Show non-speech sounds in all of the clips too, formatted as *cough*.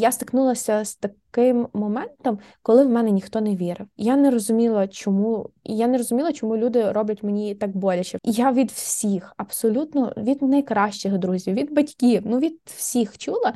я стикнулася з таким моментом, коли в мене ніхто не вірив. Я не розуміла, чому я не розуміла, чому люди роблять мені так боляче. Я від всіх, абсолютно від найкращих друзів, від батьків, ну від всіх чула.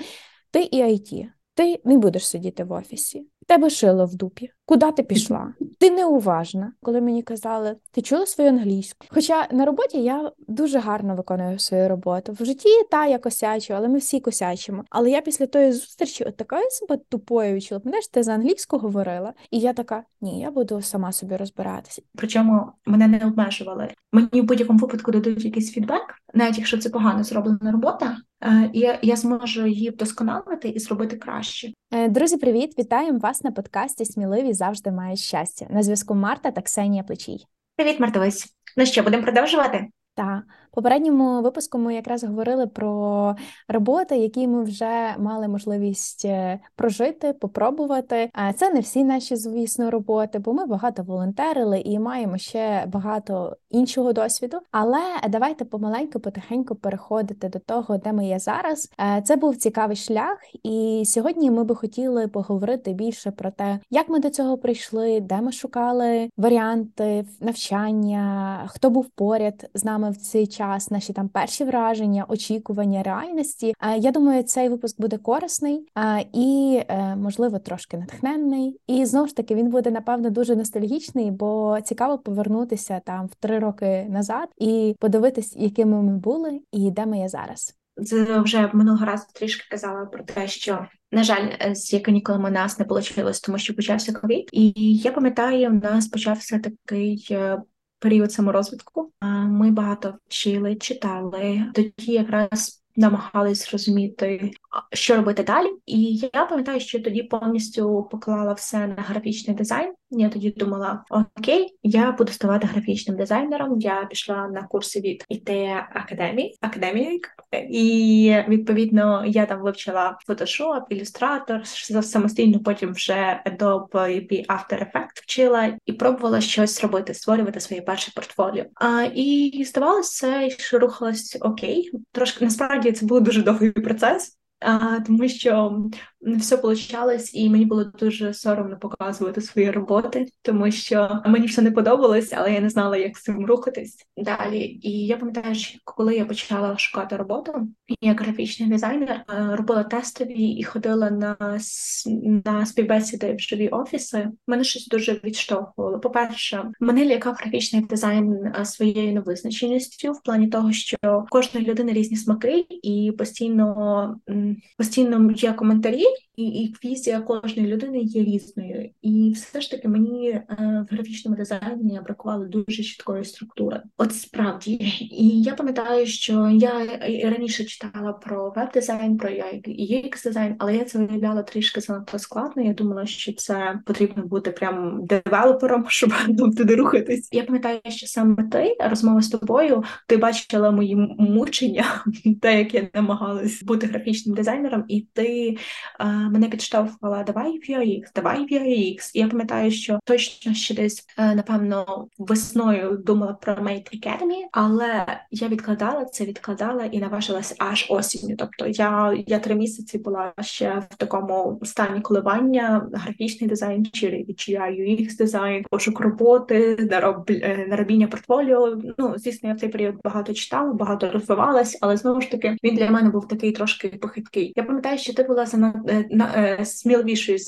Ти і IT. Ти не будеш сидіти в офісі. Тебе шило в дупі. Куди ти пішла? Ти неуважна, коли мені казали, ти чула свою англійську. Хоча на роботі я дуже гарно виконую свою роботу. В житті та я косячу, але ми всі косячимо. Але я після тої зустрічі от така себе тупою відчула. Пам'ятаєш, ти за англійську говорила, і я така: ні, я буду сама собі розбиратися. Причому мене не обмежували. Мені в будь-якому випадку дадуть якийсь фідбек, навіть якщо це погано зроблена робота, е, я, я зможу її вдосконалити і зробити краще. Е, друзі, привіт! Вітаємо вас на подкасті Сміливі завжди має щастя. На зв'язку Марта та Ксенія Плечій. Привіт, Мартовись. Ну що, будемо продовжувати? Так, попередньому випуску ми якраз говорили про роботи, які ми вже мали можливість е, прожити, попробувати. Це не всі наші, звісно, роботи, бо ми багато волонтерили і маємо ще багато іншого досвіду. Але давайте помаленьку, потихеньку переходити до того, де ми є зараз. Е, це був цікавий шлях, і сьогодні ми би хотіли поговорити більше про те, як ми до цього прийшли, де ми шукали варіанти навчання, хто був поряд з нами в цей час, наші там перші враження, очікування реальності. Я думаю, цей випуск буде корисний і, е, можливо, трошки натхненний. І знову ж таки він буде напевно дуже ностальгічний, бо цікаво повернутися там в три роки назад і подивитись, якими ми були і де ми є зараз. Це вже минулого разу трішки казала про те, що на жаль, з канікулами нас не вийшло, тому що почався ковід. І я пам'ятаю, у нас почався такий е, період саморозвитку. Ми багато вчили, читали тоді, якраз намагались розуміти, що робити далі. І я пам'ятаю, що тоді повністю поклала все на графічний дизайн. Я тоді думала: окей, я буду ставати графічним дизайнером. Я пішла на курси від ІТ академії академії, і відповідно я там вивчила Photoshop, Illustrator, самостійно потім вже Adobe і After Effects вчила і пробувала щось робити, створювати своє перше портфоліо. А і здавалося, що рухалось окей. Трошки насправді це був дуже довгий процес. А, Тому що не все получалось, і мені було дуже соромно показувати свої роботи, тому що мені все не подобалось, але я не знала, як з цим рухатись далі. І я пам'ятаю, що коли я почала шукати роботу, як графічний дизайнер е, робила тестові і ходила на на співбесіди в живі офіси. Мене щось дуже відштовхувало. По перше, мене лякав графічний дизайн е, своєю невизначеністю в плані того, що кожної людини різні смаки, і постійно постійно є коментарі і і візія кожної людини є різною. І все ж таки мені е, в графічному дизайні бракувало дуже чіткої структури. От справді, і я пам'ятаю, що я раніше читала про веб-дизайн, про UX дизайн, але я це виявляла трішки занадто складно. Я думала, що це потрібно бути прям девелопером, *laughs* щоб туди рухатись. Я пам'ятаю, що саме ти розмова з тобою, ти бачила мої мучення, *laughs* те, як я намагалась бути графічним дизайнером, і ти мене підштовхувала давай UX, давай UX. І я пам'ятаю, що точно ще десь е, напевно весною думала про Mate Academy, але я відкладала це, відкладала і наважилась аж осінню. Тобто я я три місяці була ще в такому стані коливання, графічний дизайн, чи чи UX дизайн, пошук роботи, наробіння портфоліо. Ну звісно, я в цей період багато читала, багато розвивалась, але знову ж таки він для мене був такий трошки похиткий. Я пам'ятаю, що ти була за е, е, сміливішою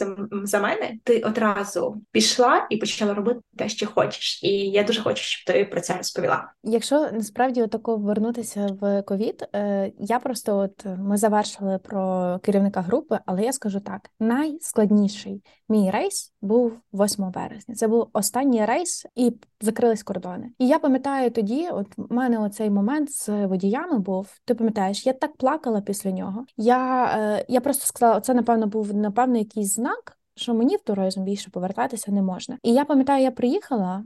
за, мене, ти одразу пішла і почала робити те, що хочеш. І я дуже хочу, щоб ти про це розповіла. Якщо насправді отако вернутися в ковід, е, я просто от ми завершили про керівника групи, але я скажу так: найскладніший мій рейс був 8 березня. Це був останній рейс, і закрились кордони. І я пам'ятаю тоді, от у мене оцей момент з водіями був. Ти пам'ятаєш, я так плакала після нього. Я, е, Я просто сказала, це напевно був напевно якийсь знак. що мені в туризм більше повертатися не можна. І я пам'ятаю, я приїхала,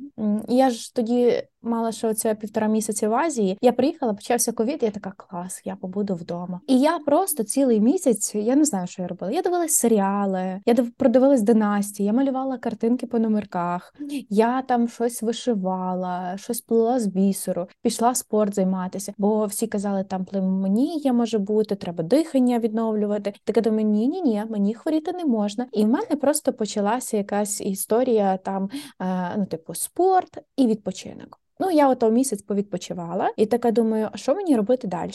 і я ж тоді мала що це півтора місяці в Азії. Я приїхала, почався ковід. Я така клас, я побуду вдома. І я просто цілий місяць, я не знаю, що я робила. Я дивилась серіали, я продивилась династії, я малювала картинки по номерках, я там щось вишивала, щось плила з бісеру, пішла спорт займатися, бо всі казали, там племонія може бути, треба дихання відновлювати. Таке до мені ні, ні, мені хворіти не можна. І в мене просто почалася якась історія там, е, ну, типу, спорт і відпочинок. Ну, я ото місяць повідпочивала і така думаю, а що мені робити далі?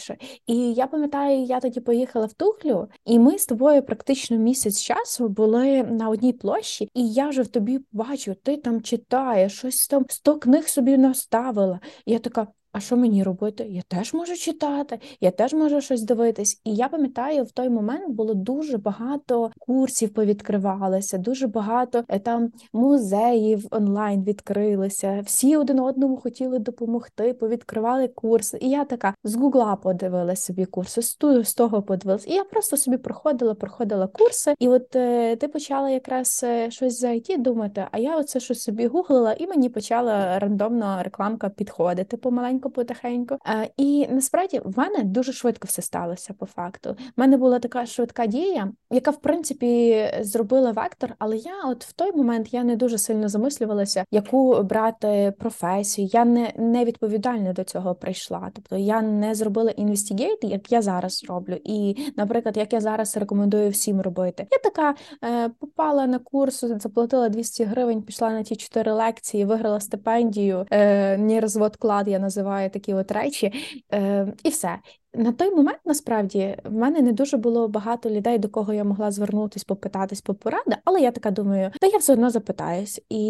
І я пам'ятаю, я тоді поїхала в Тухлю, і ми з тобою практично місяць часу були на одній площі, і я вже в тобі бачу, ти там читаєш, щось там сто книг собі наставила. І я така а що мені робити? Я теж можу читати, я теж можу щось дивитись. І я пам'ятаю, в той момент було дуже багато курсів повідкривалися, дуже багато е, там музеїв онлайн відкрилися. Всі один одному хотіли допомогти, повідкривали курси. І я така з гугла подивилася собі курси, з того подивилася. І я просто собі проходила, проходила курси, і от е, ти почала якраз е, щось за IT думати. А я оце щось собі гуглила, і мені почала рандомно рекламка підходити помаленьку потихеньку, потихеньку. І насправді в мене дуже швидко все сталося по факту. У мене була така швидка дія, яка в принципі зробила вектор, але я, от в той момент, я не дуже сильно замислювалася, яку брати професію. Я не не відповідально до цього прийшла. Тобто я не зробила інвестігейт, як я зараз роблю. І, наприклад, як я зараз рекомендую всім робити. Я така е, попала на курс, заплатила 200 гривень, пішла на ті чотири лекції, виграла стипендію. Е, не розвод клад я називаю відчуваю такі от речі, е, і все. На той момент насправді в мене не дуже було багато людей, до кого я могла звернутися, попитатись по поради, але я така думаю, та я все одно запитаюсь. І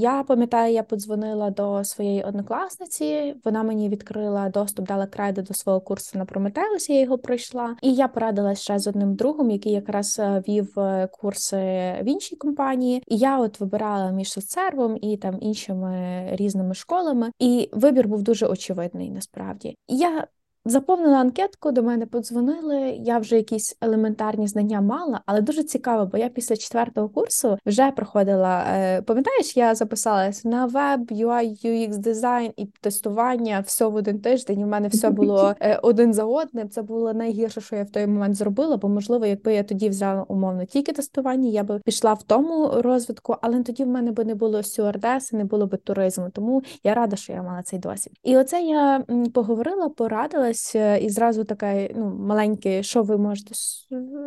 я пам'ятаю, я подзвонила до своєї однокласниці. Вона мені відкрила доступ, дала кредит до свого курсу на Прометеусі, я його пройшла. І я порадилась ще з одним другом, який якраз е, вів е, курси в іншій компанії. І я от вибирала між соцсервом і там іншими різними школами. І вибір був дуже очевидний. Насправді я Заповнила анкетку, до мене подзвонили. Я вже якісь елементарні знання мала, але дуже цікаво, бо я після четвертого курсу вже проходила. Е, пам'ятаєш, я записалась на веб, UI, UX дизайн і тестування все в один тиждень. і в мене все було *laughs* е, один за одним. Це було найгірше, що я в той момент зробила. Бо, можливо, якби я тоді взяла умовно тільки тестування, я би пішла в тому розвитку, але тоді в мене би не було стюардеси, не було би туризму. Тому я рада, що я мала цей досвід. І оце я поговорила, порадила е, і зразу таке ну, маленьке, що ви можете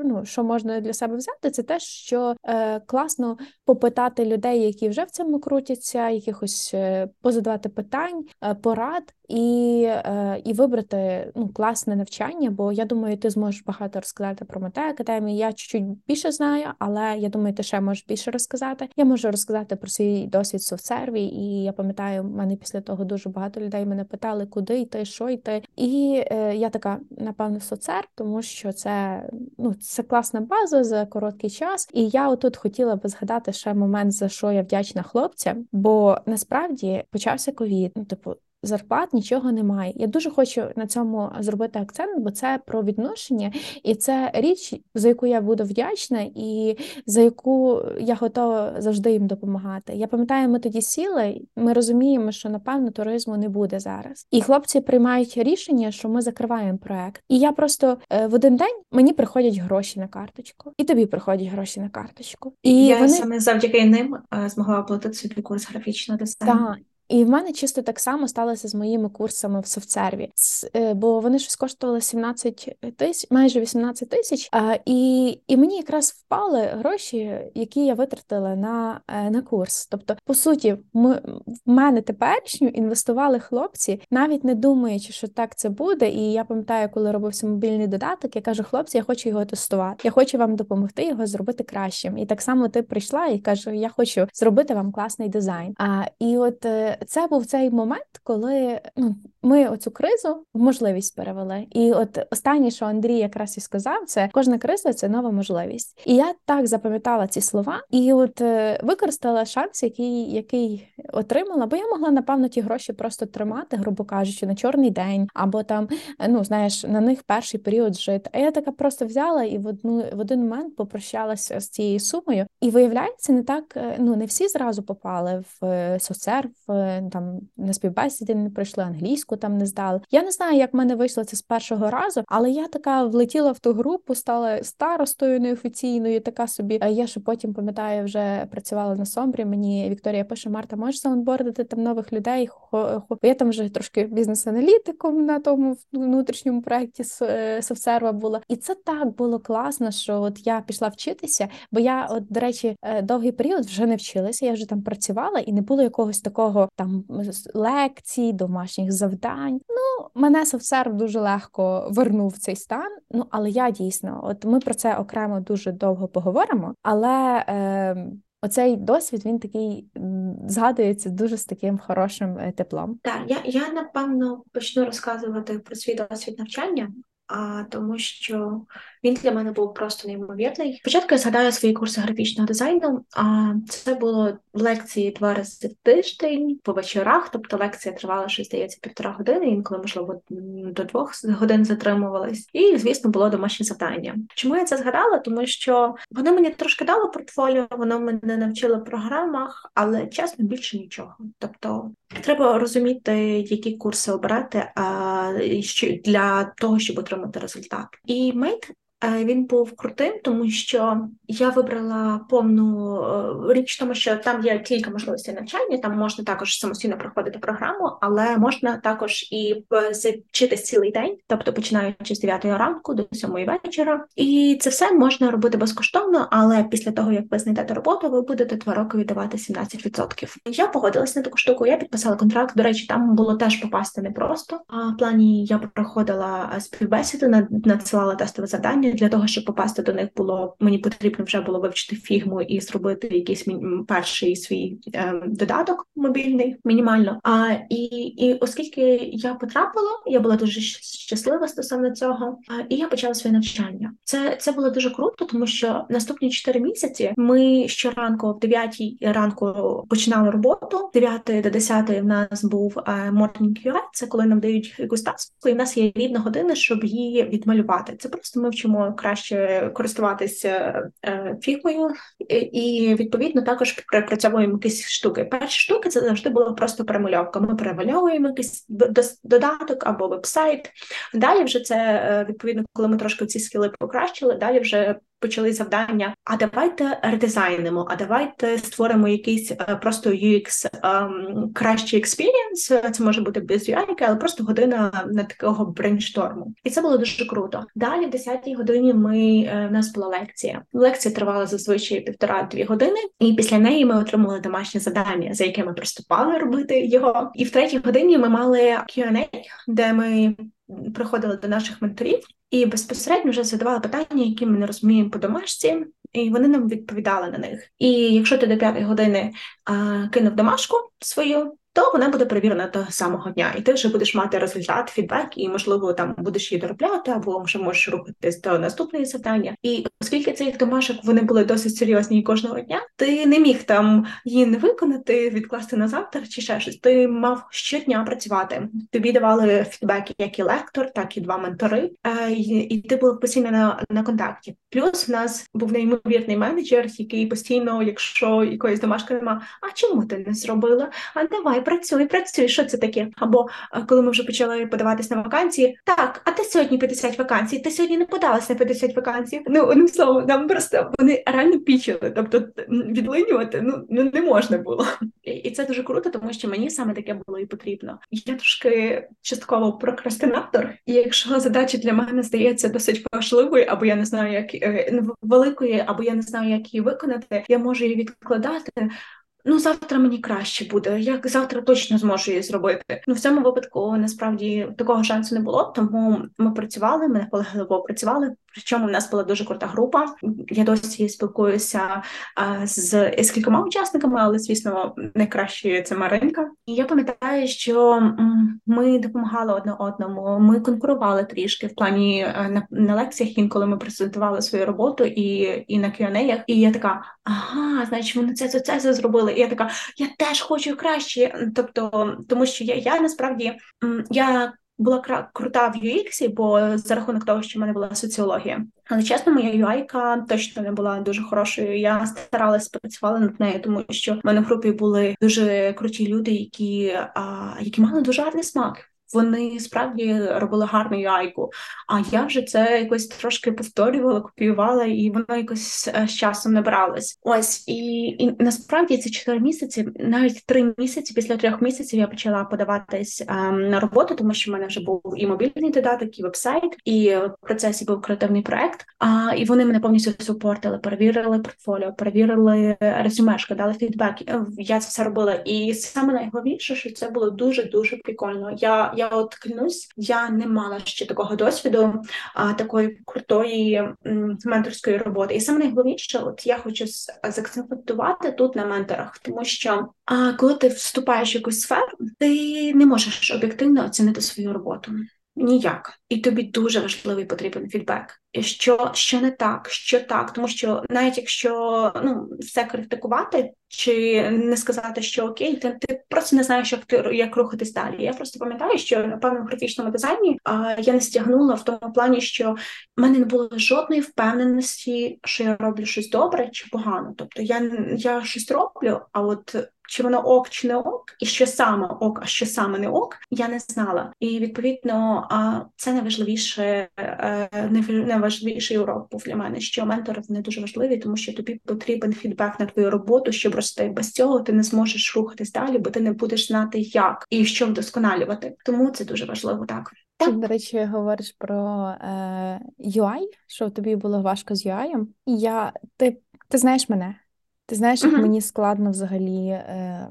ну, що можна для себе взяти, це те, що е, класно попитати людей, які вже в цьому крутяться, якихось е, позадавати питань, е, порад і е, і вибрати ну, класне навчання, бо я думаю, ти зможеш багато розказати про Мете академію. Я чуть-чуть більше знаю, але я думаю, ти ще можеш більше розказати. Я можу розказати про свій досвід софтсерві, і я пам'ятаю, в мене після того дуже багато людей мене питали, куди йти, що йти. І е, я така, напевно, соцер, тому що це ну це класна база за короткий час. І я отут хотіла би згадати ще момент, за що я вдячна хлопцям, бо насправді почався ковід. Ну, типу, зарплат нічого немає. Я дуже хочу на цьому зробити акцент, бо це про відношення, і це річ, за яку я буду вдячна, і за яку я готова завжди їм допомагати. Я пам'ятаю, ми тоді сіли, ми розуміємо, що напевно туризму не буде зараз. І хлопці приймають рішення, що ми закриваємо проект. І я просто е, в один день мені приходять гроші на карточку, і тобі приходять гроші на карточку. І я вони... саме завдяки ним е, змогла оплатити свій курс графічного дизайну. Так. І в мене чисто так само сталося з моїми курсами в софтсерві, е, бо вони щось коштували 17 тисяч, майже 18 тисяч. І і мені якраз впали гроші, які я витратила на е, на курс. Тобто, по суті, ми в мене теперішню інвестували хлопці, навіть не думаючи, що так це буде. І я пам'ятаю, коли робився мобільний додаток, я кажу, хлопці, я хочу його тестувати. Я хочу вам допомогти його зробити кращим. І так само ти прийшла і кажу, я хочу зробити вам класний дизайн. А і от. Е, це був цей момент, коли ну, ми оцю кризу в можливість перевели. І от останнє, що Андрій якраз і сказав, це кожна криза це нова можливість. І я так запам'ятала ці слова, і от е, використала шанс, який який отримала, бо я могла напевно ті гроші просто тримати, грубо кажучи, на чорний день, або там ну знаєш на них перший період жити. А я така просто взяла і в одну в один момент попрощалася з цією сумою. І виявляється, не так е, ну не всі зразу попали в е, соцсерв, там на співбесіди не пройшли англійську, там не здали. Я не знаю, як в мене вийшло це з першого разу, але я така влетіла в ту групу, стала старостою неофіційною. Така собі. А я ще потім пам'ятаю, вже працювала на Сомбрі. Мені Вікторія пише: Марта, можеш заонбордити там нових людей? Я там вже трошки бізнес-аналітиком на тому внутрішньому проєкті е, софтсерва була, і це так було класно, що от я пішла вчитися, бо я, от до речі, е, довгий період вже не вчилася. Я вже там працювала і не було якогось такого там лекцій, домашніх завдань. Ну, мене софтсерв дуже легко вернув в цей стан. Ну але я дійсно, от ми про це окремо дуже довго поговоримо. Але е, оцей досвід він такий згадується дуже з таким хорошим е, теплом. Так, я я напевно почну розказувати про свій досвід навчання а тому, що він для мене був просто неймовірний. Спочатку я згадаю свої курси графічного дизайну. А це було лекції два рази в тиждень по вечорах. Тобто лекція тривала що здається півтора години, інколи можливо до двох годин затримувались. І звісно було домашнє завдання. Чому я це згадала? Тому що воно мені трошки дало портфоліо, воно мене навчило програмах, але чесно більше нічого. Тобто треба розуміти, які курси обирати а, для того, щоб отримати результат. І мейт він був крутим, тому що я вибрала повну е, річ, тому що там є кілька можливостей навчання. Там можна також самостійно проходити програму, але можна також і зачитись цілий день, тобто починаючи з 9 ранку до 7 вечора. І це все можна робити безкоштовно, але після того як ви знайдете роботу, ви будете два роки віддавати 17%. Я погодилась на таку штуку. Я підписала контракт. До речі, там було теж попасти непросто. А в плані я проходила співбесіду, надсилала тестове завдання для того, щоб попасти до них, було мені потрібно вже було вивчити фігму і зробити якийсь перший свій е, додаток мобільний, мінімально. А і і оскільки я потрапила, я була дуже щаслива стосовно цього. А, і я почала своє навчання. Це це було дуже круто, тому що наступні 4 місяці ми щоранку, в 9 ранку, починали роботу. 9 до 10 в нас був е, morning QA, Це коли нам дають якусь таску, і в нас є рівна година, щоб її відмалювати. Це просто ми вчимо краще користуватися е, фігмою, і відповідно також припрацьовуємо якісь штуки. Перші штуки це завжди була просто перемальовка. Ми перемальовуємо якийсь додаток або веб-сайт. Далі вже це е, відповідно, коли ми трошки ці скіли покращили. Далі вже почали завдання. А давайте редизайнимо, а давайте створимо якийсь е, просто UX ем, кращий experience. Це може бути без UI, але просто година на такого брейншторму. І це було дуже круто. Далі, в 10-й годині, ми е, в нас була лекція. Лекція тривала зазвичай півтора-дві години, і після неї ми отримали домашнє завдання, за яке ми приступали робити його. І в третій годині ми мали Q&A, де ми приходили до наших менторів і безпосередньо вже задавали питання, які ми не розуміємо по домашці, і вони нам відповідали на них. І якщо ти до п'ятої години а, кинув домашку свою, то вона буде перевірена того самого дня, і ти вже будеш мати результат, фідбек, і можливо там будеш її доробляти, або вже можеш рухатись до наступної завдання. І оскільки цих домашок вони були досить серйозні кожного дня, ти не міг там її не виконати, відкласти на завтра чи ще щось. Ти мав щодня працювати. Тобі давали фідбеки, як і лектор, так і два ментори, е, і ти був постійно на, на контакті. Плюс в нас був неймовірний менеджер, який постійно, якщо якоїсь домашки нема, а чому ти не зробила? А давай працюй, працюй, що це таке? Або е, коли ми вже почали подаватись на вакансії, так, а ти сьогодні 50 вакансій, ти сьогодні не подалась на 50 вакансій. Ну одним словом, нам просто вони реально пічили, тобто відлинювати ну, ну не можна було. І це дуже круто, тому що мені саме таке було і потрібно. Я трошки частково прокрастинатор, і якщо задача для мене здається досить важливою, або я не знаю, як е, великою, або я не знаю, як її виконати, я можу її відкладати ну завтра мені краще буде. Я завтра точно зможу її зробити. Ну в цьому випадку насправді такого шансу не було, тому ми працювали, ми наполегливо працювали Причому в нас була дуже крута група. Я досі спілкуюся з, з кількома учасниками, але звісно, найкраще це Маринка. І я пам'ятаю, що ми допомагали одне одному. Ми конкурували трішки в плані е, на, на лекціях. Інколи ми презентували свою роботу і і на Q&A. І я така, ага, значить, вони це це, це зробили. І я така, я теж хочу краще. Тобто, тому що я я насправді я була крута в UX, бо за рахунок того, що в мене була соціологія. Але чесно, моя UI точно не була дуже хорошою. Я старалась працювала над нею, тому що в мене в групі були дуже круті люди, які а, які мали дуже гарний смак вони справді робили гарну яйку. А я вже це якось трошки повторювала, копіювала, і воно якось е, з часом набралось. Ось і, і насправді ці чотири місяці, навіть три місяці після трьох місяців я почала подаватись ем, на роботу, тому що в мене вже був і мобільний додаток, і вебсайт, і в процесі був креативний проект. А і вони мене повністю супортили, перевірили портфоліо, перевірили резюмешки, дали фідбек. Я це все робила. І саме найголовніше, що це було дуже дуже прикольно. Я я от клянусь, я не мала ще такого досвіду, а такої крутої м, менторської роботи. І саме найголовніше, от я хочу закцентувати тут на менторах, тому що а коли ти вступаєш в якусь сферу, ти не можеш об'єктивно оцінити свою роботу. Ніяк, і тобі дуже важливий потрібен фідбек. Що що не так, що так, тому що навіть якщо ну все критикувати чи не сказати, що окей, ти ти просто не знаєш, як ти як рухатись далі. Я просто пам'ятаю, що напевно в графічному дизайні а, я не стягнула в тому плані, що в мене не було жодної впевненості, що я роблю щось добре чи погано. Тобто я я щось роблю, а от чи воно ок, чи не ок, і що саме ок, а що саме не ок, я не знала. І відповідно, це найважливіше, е, найважливіший урок був для мене, що ментори вони дуже важливі, тому що тобі потрібен фідбек на твою роботу, щоб рости. Без цього ти не зможеш рухатись далі, бо ти не будеш знати, як і що вдосконалювати. Тому це дуже важливо так. Ти, до речі, говориш про е, UI, що тобі було важко з UI. Я ти, ти знаєш мене. Ти знаєш, як мені складно взагалі. Е,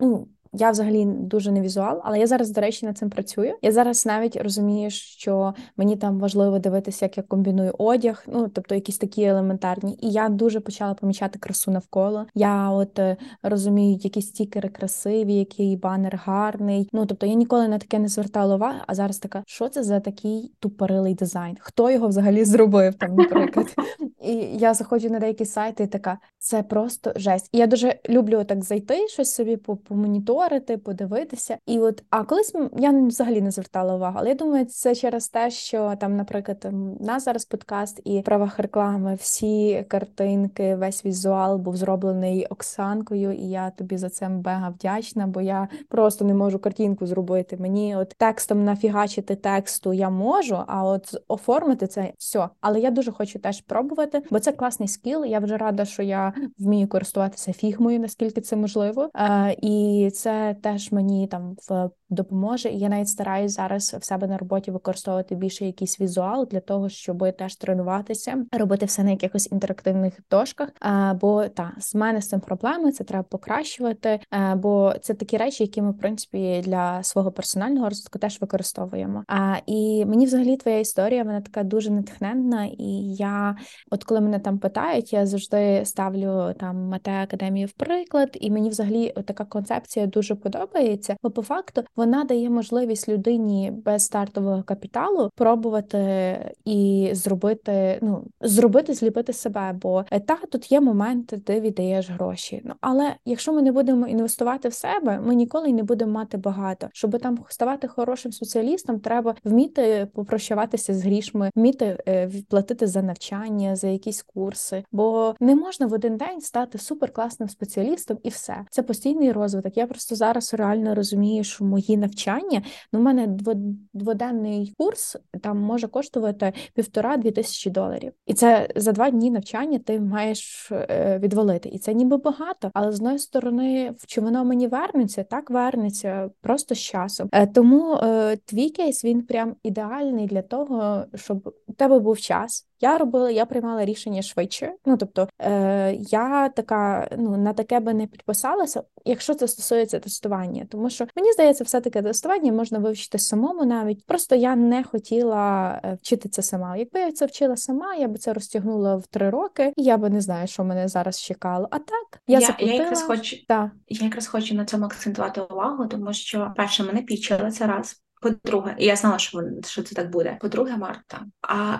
ну, я взагалі дуже не візуал, але я зараз, до речі, над цим працюю. Я зараз навіть розумію, що мені там важливо дивитися, як я комбіную одяг, ну тобто якісь такі елементарні. І я дуже почала помічати красу навколо. Я от е, розумію, які стікери красиві, який банер гарний. Ну тобто я ніколи на таке не звертала уваги, а зараз така, що це за такий тупорилий дизайн? Хто його взагалі зробив там, наприклад? *laughs* І я заходжу на деякі сайти, і така це просто жесть. І я дуже люблю так зайти, щось собі помоніторити, подивитися. І от, а колись я взагалі не звертала увагу. Але я думаю, це через те, що там, наприклад, у нас зараз подкаст і в правах реклами, всі картинки, весь візуал був зроблений Оксанкою, і я тобі за це мега вдячна, бо я просто не можу картинку зробити. Мені от текстом нафігачити тексту я можу, а от оформити це все. Але я дуже хочу теж пробувати, бо це класний скіл. Я вже рада, що я вмію користуватися фігмою, наскільки це можливо, е, і це теж мені там в допоможе. І я навіть стараюсь зараз в себе на роботі використовувати більше якийсь візуал для того, щоб теж тренуватися, робити все на якихось інтерактивних дошках. Е, бо та з мене з цим проблеми це треба покращувати. Е, бо це такі речі, які ми в принципі для свого персонального розвитку теж використовуємо. А і мені взагалі твоя історія вона така дуже натхненна. І я, от коли мене там питають, я завжди ставлю там мете академію в приклад, і мені взагалі така концепція дуже подобається. Бо по факту вона дає можливість людині без стартового капіталу пробувати і зробити, ну зробити, зліпити себе. Бо е, та тут є момент, де віддаєш гроші. Ну але якщо ми не будемо інвестувати в себе, ми ніколи не будемо мати багато. Щоб там ставати хорошим спеціалістом, треба вміти попрощаватися з грішми, вміти е, платити за навчання, за якісь курси. Бо не можна в один день стати суперкласним спеціалістом, і все це постійний розвиток. Я просто зараз реально розумію, що мої мої навчання. Ну, У мене дводенний курс там може коштувати півтора-дві тисячі доларів. І це за два дні навчання ти маєш е, відвалити. І це ніби багато, але з одної сторони, чи воно мені вернеться, так вернеться просто з часом. Е, тому е, твій кейс він прям ідеальний для того, щоб у тебе був час я робила, я приймала рішення швидше. Ну тобто е, я така ну на таке би не підписалася, якщо це стосується тестування, тому що мені здається, все таки тестування можна вивчити самому навіть. Просто я не хотіла е, вчити це сама. Якби я це вчила сама, я би це розтягнула в три роки, і я би не знаю, що мене зараз чекало. А так я я, заплатила. я якраз хочу да. я якраз хочу на цьому акцентувати увагу, тому що перше мене пічили це раз. По-друге, я знала, що що це так буде. По-друге, Марта. А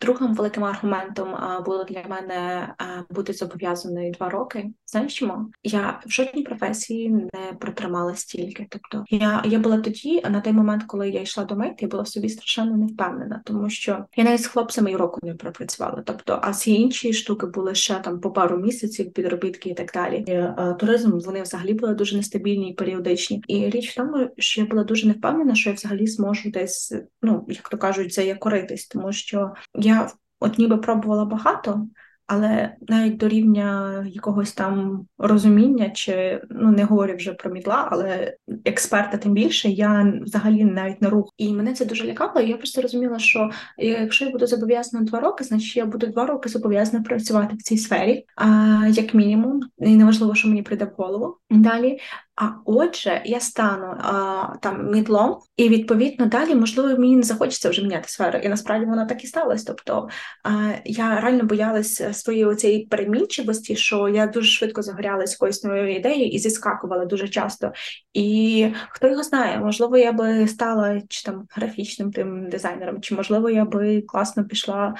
другим великим аргументом було для мене бути зобов'язаною два роки. Знаєш чому? Я в жодній професії не протримала стільки. Тобто я я була тоді, а на той момент, коли я йшла до мейт, я була в собі страшенно не впевнена, тому що я навіть з хлопцями і року не пропрацювала. Тобто, а всі інші штуки були ще там по пару місяців, підробітки і так далі. І, а, туризм вони взагалі були дуже нестабільні і періодичні. І річ в тому, що я була дуже не впевнена, що я взагалі зможу десь, ну як то кажуть, заякоритись, тому що я от ніби пробувала багато, але навіть до рівня якогось там розуміння, чи ну не говорю вже про мідла, але експерта, тим більше я взагалі навіть не рух. І мене це дуже лякало. і Я просто розуміла, що якщо я буду зобов'язана два роки, значить я буду два роки зобов'язана працювати в цій сфері, а як мінімум, і неважливо, що мені прийде в голову далі. А отже, я стану а, там мідлом, і відповідно далі, можливо, мені не захочеться вже міняти сферу. І насправді воно так і сталося. Тобто а, я реально боялася своєї цієї перемінчивості, що я дуже швидко загорялась якоюсь новою ідеєю і зіскакувала дуже часто. І хто його знає, можливо, я би стала чи там графічним тим дизайнером, чи можливо я би класно пішла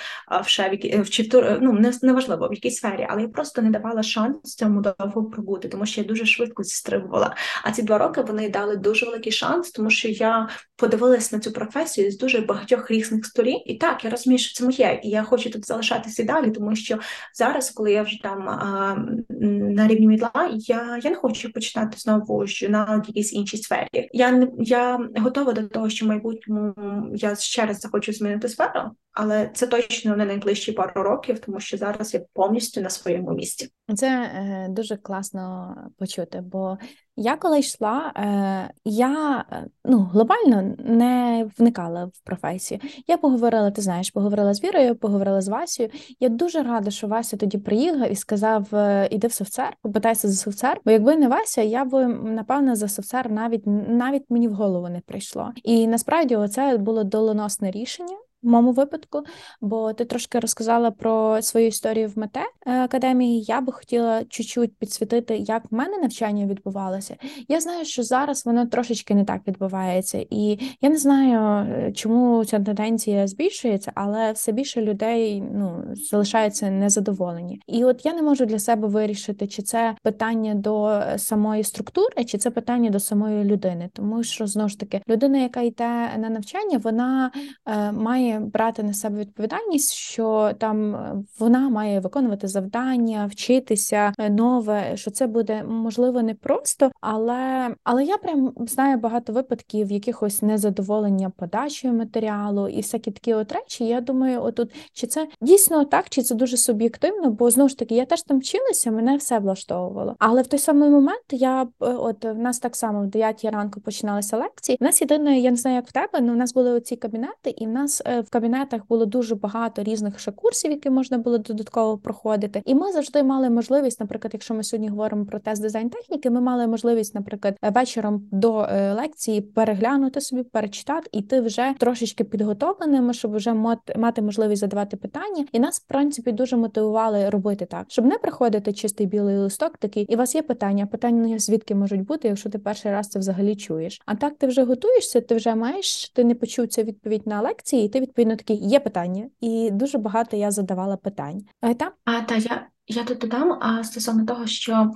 в ще в, в ну не неважливо в якій сфері, але я просто не давала шанс цьому довго пробути, тому що я дуже швидко зістрибувала. А ці два роки вони дали дуже великий шанс, тому що я подивилась на цю професію з дуже багатьох різних сторін. І так, я розумію, що це моє, і я хочу тут залишатися і далі, тому що зараз, коли я вже там а, на рівні мідла, я я не хочу починати знову ж на якійсь іншій сфері. Я я готова до того, що в майбутньому я ще раз захочу змінити сферу, але це точно не найближчі пару років, тому що зараз я повністю на своєму місці. Це е, дуже класно почути, бо я коли йшла, е, я ну, глобально не вникала в професію. Я поговорила, ти знаєш, поговорила з Вірою, поговорила з Васею. Я дуже рада, що Вася тоді приїхав і сказав: «Е, іди в софтсер, попитайся за софтсер. Бо якби не Вася, я б напевно за софтсер навіть навіть мені в голову не прийшло. І насправді це було доленосне рішення моєму випадку, бо ти трошки розказала про свою історію в мете академії. Я би хотіла чуть-чуть підсвітити, як в мене навчання відбувалося. Я знаю, що зараз воно трошечки не так відбувається, і я не знаю, е, чому ця тенденція збільшується, але все більше людей ну залишаються незадоволені. І от я не можу для себе вирішити, чи це питання до самої структури, чи це питання до самої людини, тому що знову ж таки людина, яка йде на навчання, вона е, має брати на себе відповідальність, що там е, вона має виконувати завдання, вчитися е, нове, що це буде можливо не просто, але але я прям знаю багато випадків якихось незадоволення подачею матеріалу і всякі такі от речі. Я думаю, отут чи це дійсно так, чи це дуже суб'єктивно, бо знову ж таки я теж там вчилася, мене все влаштовувало. Але в той самий момент я е, от в нас так само в 9 ранку починалися лекції. У нас єдине, я не знаю, як в тебе, але в нас були оці кабінети, і в нас в кабінетах було дуже багато різних ще курсів, які можна було додатково проходити. І ми завжди мали можливість, наприклад, якщо ми сьогодні говоримо про тест дизайн техніки, ми мали можливість, наприклад, вечором до е, лекції переглянути собі, перечитати, і ти вже трошечки підготовленими, щоб вже мати можливість задавати питання. І нас, в принципі, дуже мотивували робити так, щоб не приходити чистий білий листок, такий і у вас є питання. Питання звідки можуть бути, якщо ти перший раз це взагалі чуєш. А так ти вже готуєшся, ти вже маєш, ти не почув цю відповідь на лекції, і ти відповідно такі є питання, і дуже багато я задавала питань. Е, та? А та я я тут додам а стосовно того, що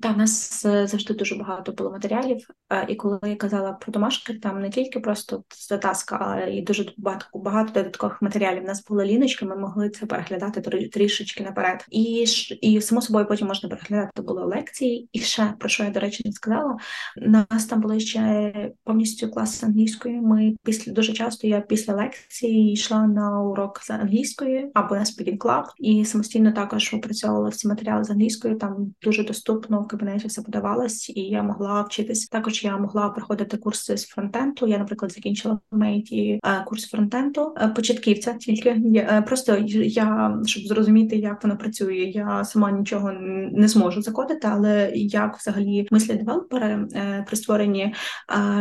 та нас е, завжди дуже багато було матеріалів, е, і коли я казала про домашки, там не тільки просто затаска, а й дуже багато багато додаткових матеріалів. У нас були ліночки, ми могли це переглядати трішечки наперед. І і само собою потім можна переглядати були лекції. І ще про що я до речі не сказала. Нас там були ще повністю клас англійської. Ми після дуже часто я після лекції йшла на урок з англійської або на Club, і самостійно також опрацьовувала всі матеріали з англійської. Там дуже доступно кабінеті все подавалось, і я могла вчитись. Також я могла проходити курси з фронтенду. Я, наприклад, закінчила в мейті курс фронтенду початківця. Тільки я просто я щоб зрозуміти, як воно працює. Я сама нічого не зможу закодити, але як взагалі мислять девелопери при створенні,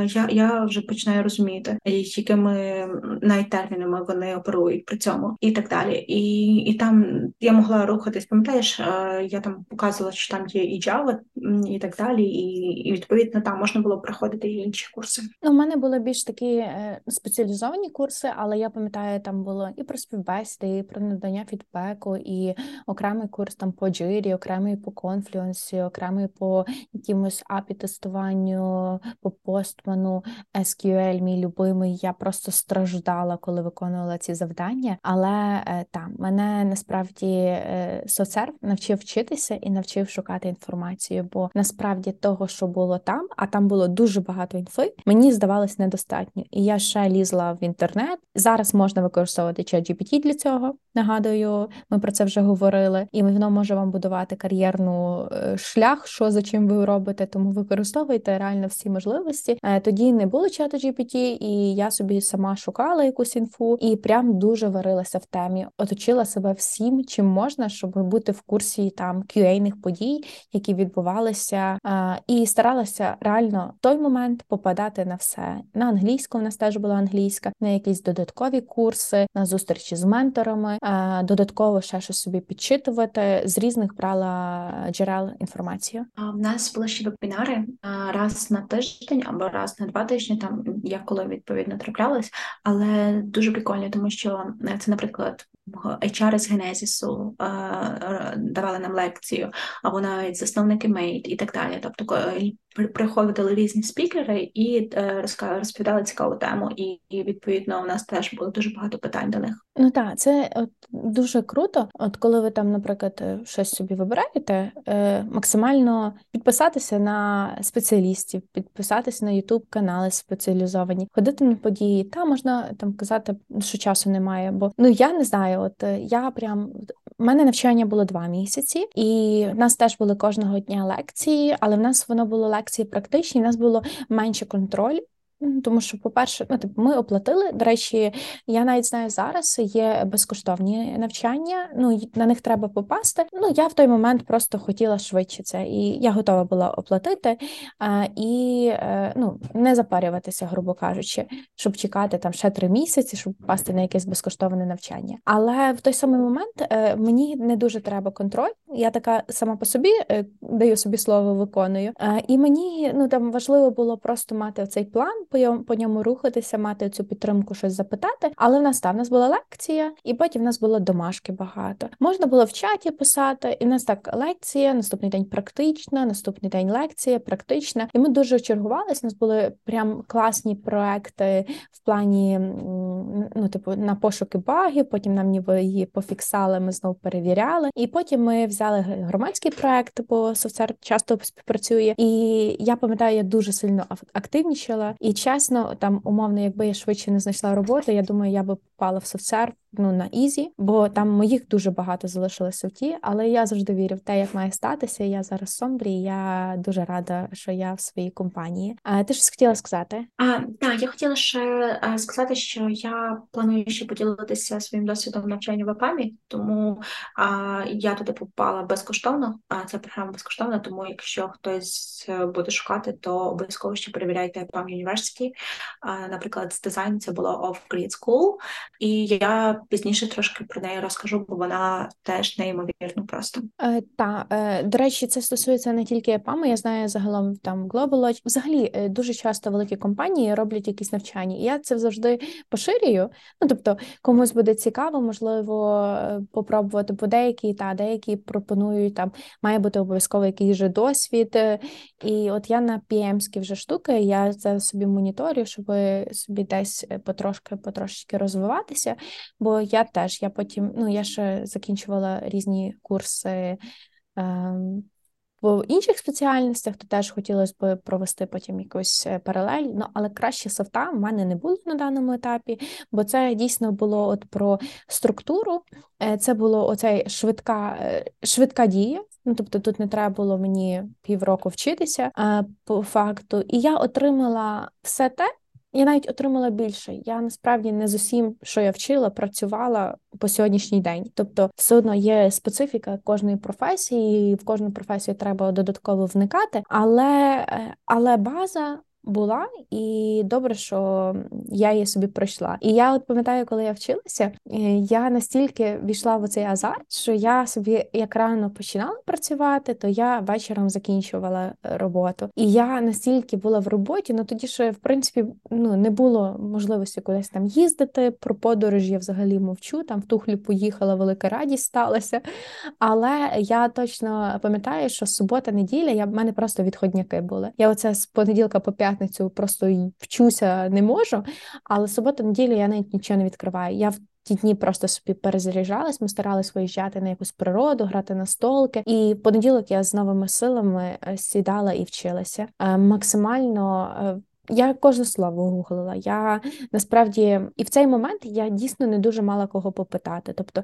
я я вже починаю розуміти, якими навіть термінами вони оперують при цьому і так далі. І і там я могла рухатись, пам'ятаєш, я там показувала, що там є і Java, і так далі, і і відповідно там можна було проходити і інші курси. Ну, У мене були більш такі е, спеціалізовані курси, але я пам'ятаю, там було і про співбесіди, і про надання фідбеку, і окремий курс там по Jira, окремий по Confluence, окремий по якимось апі тестуванню, по постману, SQL, мій любимий. Я просто страждала, коли виконувала ці завдання. Але е, там мене насправді е, соцсерв навчив вчитися і навчив шукати інформацію. Бо насправді того, що було там, а там було дуже багато інфи, мені здавалось недостатньо. І я ще лізла в інтернет. Зараз можна використовувати ChatGPT для цього. Нагадую, ми про це вже говорили, і воно може вам будувати кар'єрну е, шлях, що за чим ви робите. Тому використовуйте реально всі можливості. Тоді не було чату GPT, і я собі сама шукала якусь інфу і прям дуже варилася в темі, оточила себе всім, чим можна, щоб бути в курсі там qa подій, які відбувалися, і старалася реально в той момент попадати на все. На англійську в нас теж була англійська, на якісь додаткові курси, на зустрічі з менторами, додатково ще щось собі підчитувати з різних брала джерел інформацію. В нас були ще вебінари раз на тиждень або раз на два тижні. Там я коли відповідно траплялась, але дуже прикольно, тому що е, це, наприклад, HR з Генезісу давали нам лекцію, або навіть засновники Мейт і так далі. Тобто приходили різні спікери і е, розповідали цікаву тему, і, і відповідно у нас теж було дуже багато питань до них. Ну так, це от дуже круто. От коли ви там, наприклад, е, щось собі вибираєте, е, максимально підписатися на спеціалістів, підписатися на Ютуб канали спеціалізовані, ходити на події. Та можна там казати, що часу немає, бо ну я не знаю, от я прям у мене навчання було два місяці, і в нас теж були кожного дня лекції, але в нас воно було лекції практичні. у нас було менше контроль. Тому що, по-перше, ну типу, ми оплатили. До речі, я навіть знаю зараз є безкоштовні навчання. Ну на них треба попасти. Ну я в той момент просто хотіла швидше це, і я готова була оплатити а, і е, ну не запарюватися, грубо кажучи, щоб чекати там ще три місяці, щоб попасти на якесь безкоштовне навчання. Але в той самий момент е, мені не дуже треба контроль. Я така сама по собі е, даю собі слово, виконую. І мені ну там важливо було просто мати цей план по, ньому рухатися, мати цю підтримку, щось запитати. Але в нас там в нас була лекція, і потім в нас було домашки багато. Можна було в чаті писати, і в нас так лекція, наступний день практична, наступний день лекція, практична. І ми дуже чергувалися. У нас були прям класні проекти в плані ну, типу, на пошуки багів. Потім нам ніби її пофіксали, ми знову перевіряли. І потім ми взяли громадський проект, бо софтвер часто співпрацює. І я пам'ятаю, я дуже сильно активнічала. І чесно, там умовно, якби я швидше не знайшла роботу, я думаю, я би попала в SoftServe ну на easy, бо там моїх дуже багато залишилося в ті, але я завжди вірю в те, як має статися. Я зараз Сомбрі, і я дуже рада, що я в своїй компанії. А ти щось хотіла сказати? А так, я хотіла ще сказати, що я планую ще поділитися своїм досвідом навчання в EPAM-і, тому а, я туди попала безкоштовно. А ця програма безкоштовна, тому якщо хтось е, буде шукати, то обов'язково ще перевіряйте EPAM University. А, Наприклад, з дизайну це було Off Grid School, і я пізніше трошки про неї розкажу, бо вона теж неймовірно просто. Е, Та е, до речі, це стосується не тільки ЕПАМи, Я знаю загалом там GlobalLodge. Взагалі е, дуже часто великі компанії роблять якісь навчання. І Я це завжди поширюю. Ну тобто, комусь буде цікаво, можливо, е, попробувати, бо деякі та деякі пропонують там, має бути обов'язково якийсь же досвід. І от я на PM-ські вже штуки, я це собі моніторю, щоб собі десь потрошки потрошечки розвиватися. Бо я теж я потім, ну я ще закінчувала різні курси. В інших спеціальностях, то теж хотілося б провести потім якусь е, паралель. Ну але краще софта в мене не було на даному етапі, бо це дійсно було от про структуру. Е, це було оцей швидка швидка дія. Ну, тобто тут не треба було мені півроку вчитися по факту, і я отримала все те, я навіть отримала більше. Я насправді не з усім, що я вчила, працювала по сьогоднішній день. Тобто, все одно є специфіка кожної професії, і в кожну професію треба додатково вникати, але, е, але база була, і добре, що я її собі пройшла. І я от пам'ятаю, коли я вчилася, е, я настільки війшла в цей азарт, що я собі як рано починала працювати, то я вечором закінчувала роботу. І я настільки була в роботі, ну тоді що в принципі ну не було можливості кудись там їздити. Про подорож я взагалі мовчу. Там в Тухлі поїхала, велика радість сталася. Але я точно пам'ятаю, що субота, неділя я в мене просто відходняки були. Я оце з понеділка по п'ятницю п'ятницю просто вчуся не можу, але суботу, неділю я навіть нічого не відкриваю. Я в ті дні просто собі перезаряджалась, ми старалися виїжджати на якусь природу, грати на столки. І понеділок я з новими силами е, сідала і вчилася. Е, максимально. Е, я кожне слово гуглила. Я насправді і в цей момент я дійсно не дуже мала кого попитати. Тобто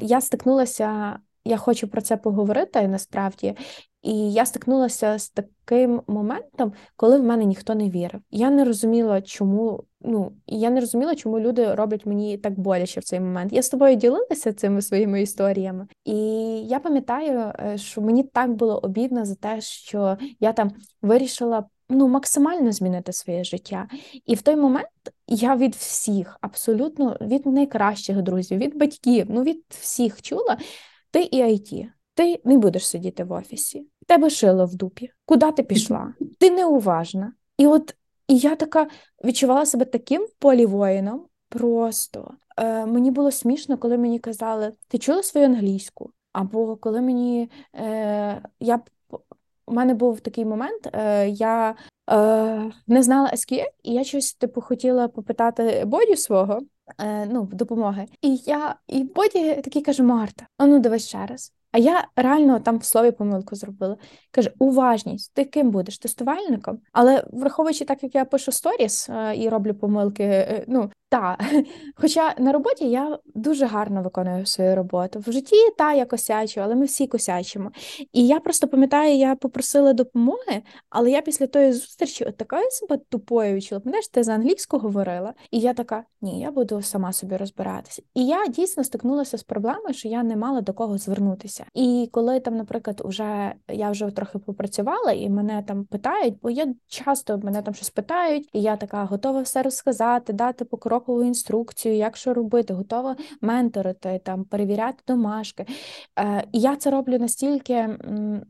я стикнулася, я хочу про це поговорити насправді. І я стикнулася з таким моментом, коли в мене ніхто не вірив. Я не розуміла, чому ну я не розуміла, чому люди роблять мені так боляче в цей момент. Я з тобою ділилася цими своїми історіями, і я пам'ятаю, е, що мені так було обідно за те, що я там вирішила ну максимально змінити своє життя. І в той момент я від всіх, абсолютно від найкращих друзів, від батьків, ну від всіх чула. Ти і IT. Ти не будеш сидіти в офісі, тебе шило в дупі. Куди ти пішла? Ти неуважна. І от і я така відчувала себе таким полівоїном. Просто Е, мені було смішно, коли мені казали, ти чула свою англійську? Або коли мені е, я у мене був такий момент, е, я е, не знала SQL, і я щось типу хотіла попитати боді свого е, ну, допомоги. І я і потім такий каже: Марта, а ну давай ще раз. А я реально там в слові помилку зробила. Каже, уважність, ти ким будеш тестувальником? Але враховуючи так, як я пишу сторіс е, і роблю помилки, е, ну та, *laughs* хоча на роботі я дуже гарно виконую свою роботу. В житті та я косячу, але ми всі косячимо. І я просто пам'ятаю, я попросила допомоги, але я після тої зустрічі от така себе тупою відчула. Пам'ятаєш, ти за англійську говорила, і я така: ні, я буду сама собі розбиратися. І я дійсно стикнулася з проблемою, що я не мала до кого звернутися. І коли там, наприклад, вже я вже трохи попрацювала, і мене там питають, бо я часто мене там щось питають, і я така готова все розказати, дати покрокову інструкцію, як що робити, готова менторити, там перевіряти домашки. Е, І я це роблю настільки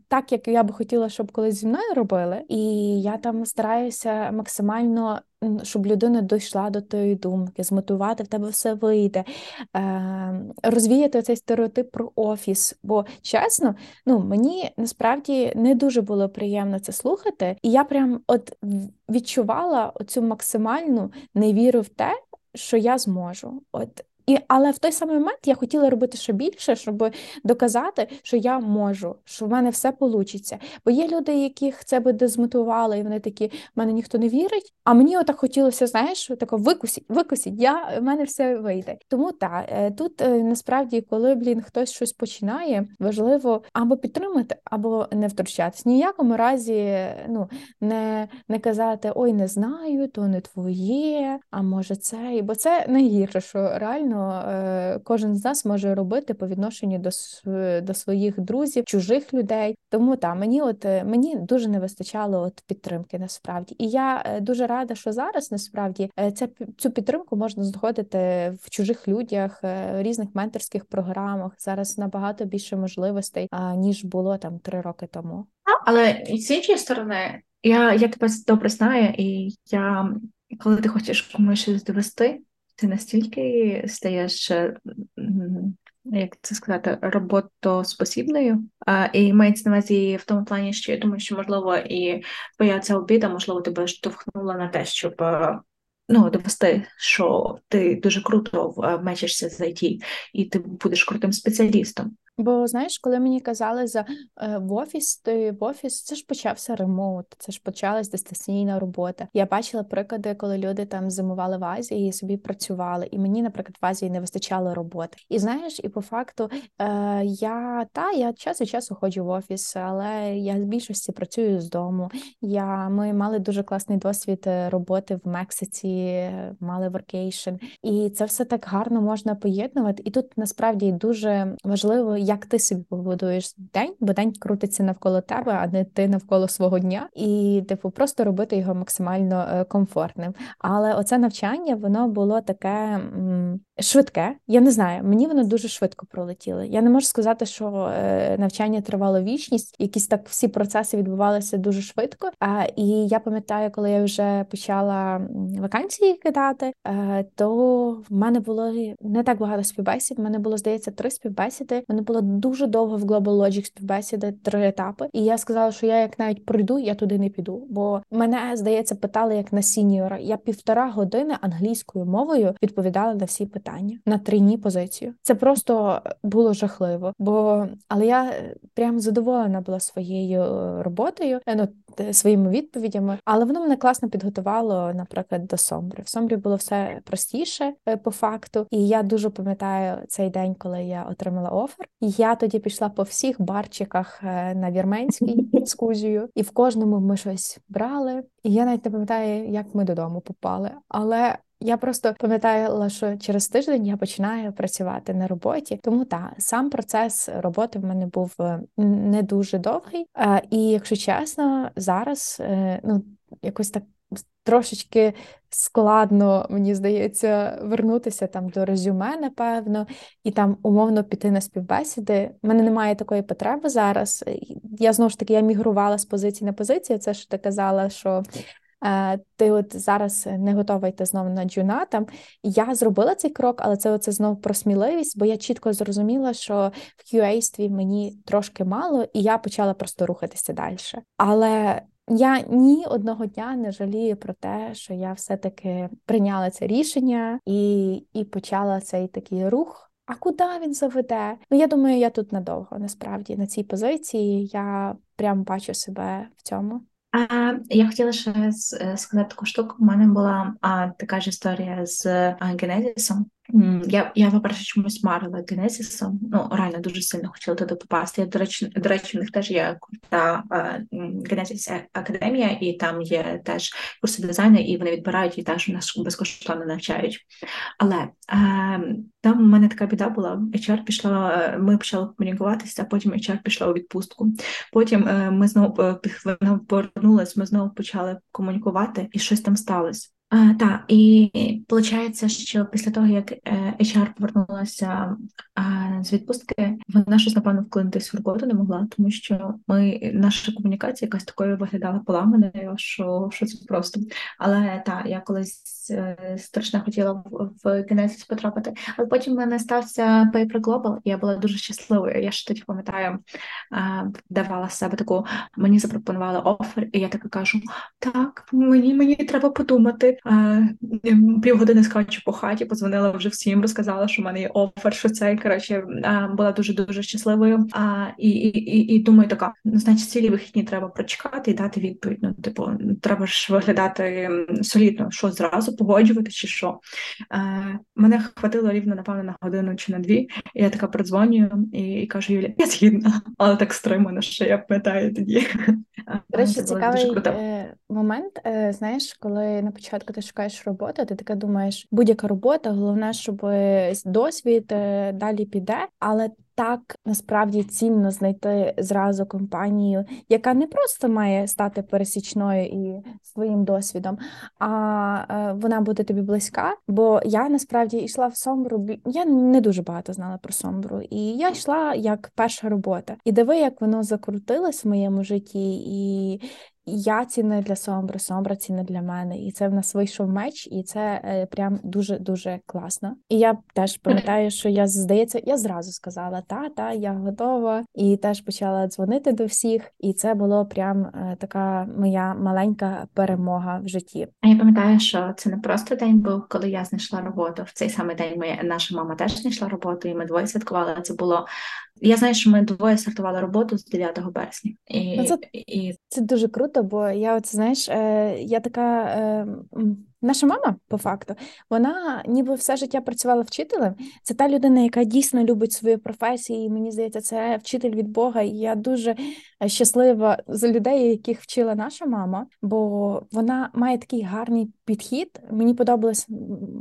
так, як я би хотіла, щоб колись зі мною робили, і я там стараюся максимально щоб людина дійшла до тої думки, змотивувати в тебе все вийде, е, розвіяти цей стереотип про офіс. Бо чесно, ну мені насправді не дуже було приємно це слухати, і я прям от відчувала оцю максимальну невіру в те, що я зможу. От і, Але в той самий момент я хотіла робити ще більше, щоб доказати, що я можу, що в мене все вийде. Бо є люди, яких це би дезмотивувало, і вони такі, в мене ніхто не вірить. А мені отак хотілося, знаєш, тако викусіть, викусіть, я в мене все вийде. Тому так, е, тут е, насправді, коли блін хтось щось починає, важливо або підтримати, або не втручатись. Ні в якому разі ну, не не казати Ой, не знаю, то не твоє, а може це. Бо це найгірше, що реально реально е, кожен з нас може робити по відношенню до до своїх друзів, чужих людей. Тому та мені, от е, мені дуже не вистачало от підтримки насправді. І я е, дуже рада, що зараз насправді ця цю підтримку можна знаходити в чужих людях, різних менторських програмах. Зараз набагато більше можливостей ніж було там три роки тому. Але з іншої сторони, я я тебе добре знаю, і я коли ти хочеш комусь щось довести ти настільки стаєш, е, як це сказати, роботоспосібною, і мається на увазі в тому плані, що я думаю, що можливо і твоя ця обіда, можливо, тебе штовхнула на те, щоб. Е, ну, довести, що ти дуже круто мечешся з IT, і ти будеш крутим спеціалістом. Бо знаєш, коли мені казали за е, в офіс, ти в офіс, це ж почався ремоут, це ж почалась дистанційна робота. Я бачила приклади, коли люди там зимували в Азії і собі працювали. І мені, наприклад, в Азії не вистачало роботи. І знаєш, і по факту е, я та я час від часу ходжу в офіс, але я в більшості працюю з дому. Я Ми мали дуже класний досвід е, роботи в Мексиці, мали workation, і це все так гарно можна поєднувати. І тут насправді дуже важливо як ти собі побудуєш день, бо день крутиться навколо тебе, а не ти навколо свого дня, і типу просто робити його максимально е, комфортним. Але оце навчання воно було таке м, швидке. Я не знаю, мені воно дуже швидко пролетіло. Я не можу сказати, що е, навчання тривало вічність, якісь так всі процеси відбувалися дуже швидко. І я пам'ятаю, коли я вже почала вакансії кидати, е, то в мене було не так багато співбесід. В мене було здається три співбесіди. В мене було була дуже довго в Global Logic співбесіди, три етапи. І я сказала, що я як навіть пройду, я туди не піду. Бо мене здається питали як на сіньора. Я півтора години англійською мовою відповідала на всі питання на трійні позицію. Це просто було жахливо. Бо але я прям задоволена була своєю роботою. Ну своїми відповідями, але воно мене класно підготувало, наприклад, до Сомбри. В Сомбрі було все простіше е, по факту, і я дуже пам'ятаю цей день, коли я отримала офер. Я тоді пішла по всіх барчиках е, на Вірменській з і в кожному ми щось брали. І я навіть не пам'ятаю, як ми додому попали. Але я просто пам'ятала, що через тиждень я починаю працювати на роботі, тому та сам процес роботи в мене був е, не дуже довгий. І якщо чесно, зараз ну якось так трошечки складно, мені здається, вернутися там до резюме, напевно, і там умовно піти на співбесіди. У мене немає такої потреби зараз. Я знову ж таки я мігрувала з позиції на позицію. Це що ти казала, що. Е, ти от зараз не готова йти знову на джунатам. Я зробила цей крок, але це оце знову про сміливість, бо я чітко зрозуміла, що в QA-стві мені трошки мало, і я почала просто рухатися далі. Але я ні одного дня не жалію про те, що я все-таки прийняла це рішення і, і почала цей такий рух. А куди він заведе? Ну я думаю, я тут надовго насправді на цій позиції я прям бачу себе в цьому. А, Я хотіла ще е, сказати таку штуку. У мене була а, така ж історія з а, генезісом. Я, я по-перше, чомусь марила генезісом. Ну, реально дуже сильно хотіла туди попасти. Я, до речі, до речі, в них теж є крута Генезіс академія, і там є теж курси дизайну, і вони відбирають і теж нас безкоштовно навчають. Але е, там у мене така біда була. HR пішла, е, ми почали комунікуватися, потім HR пішла у відпустку. Потім е, ми знову е, вона ми знову почали комунікувати, і щось там сталося. Так, і виходить, що після того, як е, HR повернулася з відпустки, вона щось, напевно, вклинитись в роботу не могла, тому що ми наша комунікація якась такою виглядала поламаною, що що це просто. Але так, я колись е, страшно хотіла в, Genesis потрапити, але потім в мене стався Paper Global, і я була дуже щасливою. Я ще тоді пам'ятаю, давала себе таку, мені запропонували офер, і я така кажу: так, мені мені треба подумати. Півгодини скачу по хаті, позвонила вже всім, розказала, що в мене є офер, що це коротше була дуже дуже щасливою. А і і, і думаю, така ну, значить, цілі вихідні треба прочекати і дати відповідь. Ну, типу, треба ж виглядати солідно, що зразу погоджувати, чи що Е, мене хватило рівно напевно на годину чи на дві. І Я така продзвонюю і, і кажу: Юля, я згідна, *laughs* але так стримано, що я пам'ятаю тоді. До речі, цікавий е, момент. Е, знаєш, коли на початку початку ти шукаєш роботу, ти таке думаєш, будь-яка робота, головне, щоб досвід е, далі піде, але так насправді цінно знайти зразу компанію, яка не просто має стати пересічною і своїм досвідом, а е, вона буде тобі близька. Бо я насправді йшла в Сомбру, я не дуже багато знала про Сомбру, і я йшла як перша робота. І диви, як воно закрутилось в моєму житті, і я цінна для Сомбри, Сомбра цінна для мене, і це в нас вийшов меч, і це е, прям дуже дуже класно. І я теж пам'ятаю, що я здається, я зразу сказала та, та, я готова, і теж почала дзвонити до всіх. І це було прям е, така моя маленька перемога в житті. А я пам'ятаю, що це не просто день був, коли я знайшла роботу. В цей самий день моя наша мама теж знайшла роботу, і ми двоє святкували. Це було Я знаю, що ми двоє стартували роботу з 9 березня, і Ну, це, і це дуже круто, бо я от знаєш, е, я така. Наша мама, по факту, вона ніби все життя працювала вчителем. Це та людина, яка дійсно любить свою професію. і Мені здається, це вчитель від Бога. І я дуже щаслива за людей, яких вчила наша мама, бо вона має такий гарний підхід. Мені подобалось,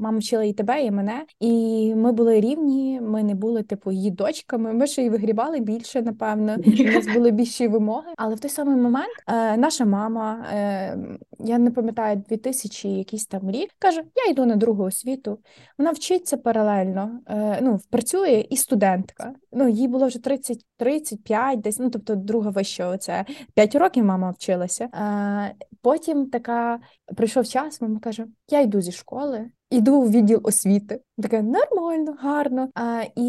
мама вчила і тебе, і мене, і ми були рівні. Ми не були типу її дочками. Ми ще й вигрібали більше, напевно. *laughs* У нас були більші вимоги. Але в той самий момент е, наша мама, е, я не пам'ятаю, 2000 якийсь там рік, каже: Я йду на другу освіту. Вона вчиться паралельно, е, ну працює і студентка. Ну їй було вже 30, 35 десь. Ну тобто, друга вища, оце 5 років мама вчилася. Е, потім така прийшов час, каже: Я йду зі школи. Іду в відділ освіти, таке нормально, гарно. А, І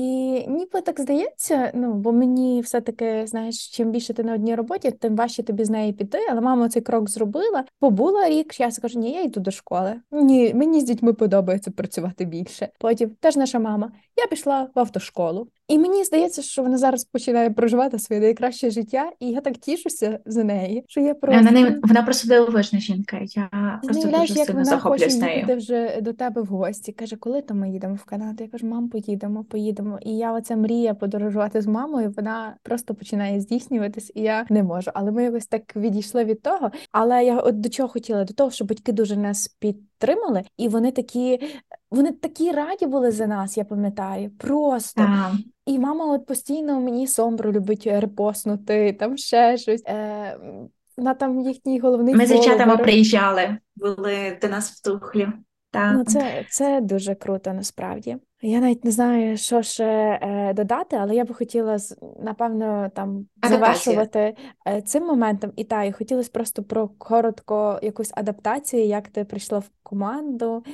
ніби так здається, ну бо мені все-таки знаєш, чим більше ти на одній роботі, тим важче тобі з неї піти. Але мама цей крок зробила, побула рік. Я кажу, ні, я йду до школи. Ні, мені з дітьми подобається працювати більше. Потім теж наша мама. Я пішла в автошколу. І мені здається, що вона зараз починає проживати своє найкраще життя, і я так тішуся за неї. Що я просто вона не вона просто дивовижна жінка. Я просто дуже як сильно вона хоче нею. вже до тебе в гості. Каже, коли то ми їдемо в Канаду? Я кажу, мам, поїдемо, поїдемо. І я оця мрія подорожувати з мамою. Вона просто починає здійснюватись, і я не можу. Але ми якось так відійшли від того. Але я от до чого хотіла? До того, що батьки дуже нас підтримали, і вони такі, вони такі раді були за нас. Я пам'ятаю, просто. Так. І мама от постійно мені сомбру любить репостнути, там ще щось. Е, на там їхній головний Ми з дівчатами приїжджали, були до нас в Тухлі. Так. Ну, це, це дуже круто насправді. Я навіть не знаю, що ще е, додати, але я би хотіла напевно там завершувати е, цим моментом. І та, і хотілося просто про коротко якусь адаптацію, як ти прийшла в команду,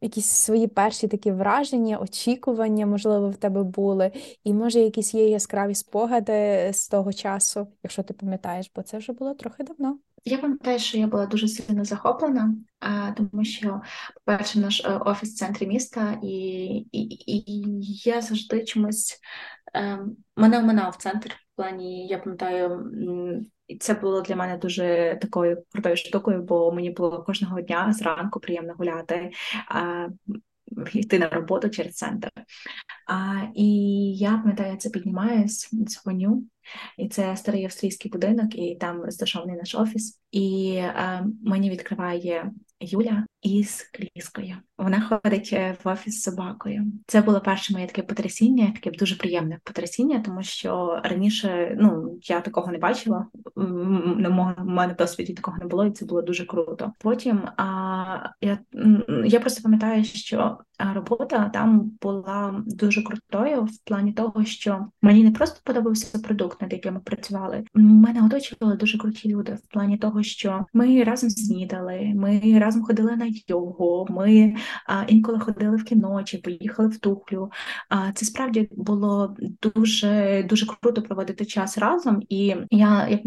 якісь свої перші такі враження, очікування, можливо, в тебе були, і може якісь є яскраві спогади з того часу, якщо ти пам'ятаєш, бо це вже було трохи давно. Я пам'ятаю, що я була дуже сильно захоплена, а, тому що, по-перше, наш е, офіс в центрі міста, і, і, і я завжди чомусь е, мене оминав центр. В плані, я пам'ятаю, це було для мене дуже такою крутою штукою, бо мені було кожного дня зранку приємно гуляти, йти на роботу через центр. А, І я пам'ятаю, я це піднімаюсь, дзвоню, і це старий австрійський будинок, і там розташований наш офіс. І е, мені відкриває Юля із кліскою. Вона ходить е, в офіс з собакою. Це було перше моє таке потрясіння, таке дуже приємне потрясіння, тому що раніше ну я такого не бачила. На мене досвіді такого не було, і це було дуже круто. Потім а, я, я просто пам'ятаю, що робота там була дуже крутою в плані того, що мені не просто подобався продукт, над яким ми працювали. Мене оточували дуже круті люди в плані того, що ми разом снідали, ми разом ходили на йогу, ми а, інколи ходили в кіно чи поїхали в тухлю. А це справді було дуже дуже круто проводити час разом. І я як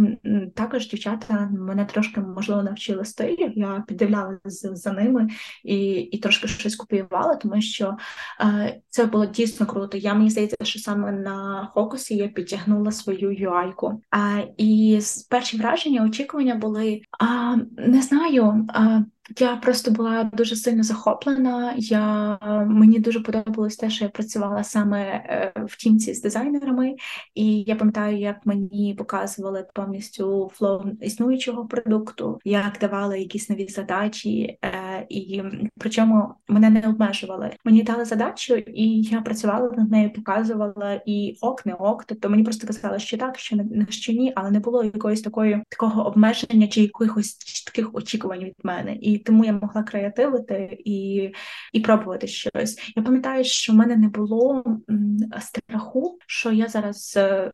також дівчата мене трошки можливо навчили стилю. Я піддивлялася за ними і і трошки щось копіювала, тому що е, це було дійсно круто. Я мені здається, що саме на Хокусі я підтягнула свою UI-ку. А і перші враження, очікування були а, не знаю. А, я просто була дуже сильно захоплена. Я Мені дуже подобалось те, що я працювала саме е, в тімці з дизайнерами, і я пам'ятаю, як мені показували повністю flow існуючого продукту, як давали якісь нові задачі, і причому мене не обмежували. Мені дали задачу, і я працювала над нею, показувала і ок, не ок. Тобто мені просто казали, що так, що не що ні, але не було якоїсь такої такого обмеження чи якихось таких очікувань від мене. І тому я могла креативити і і пробувати щось. Я пам'ятаю, що в мене не було страху, що я зараз е,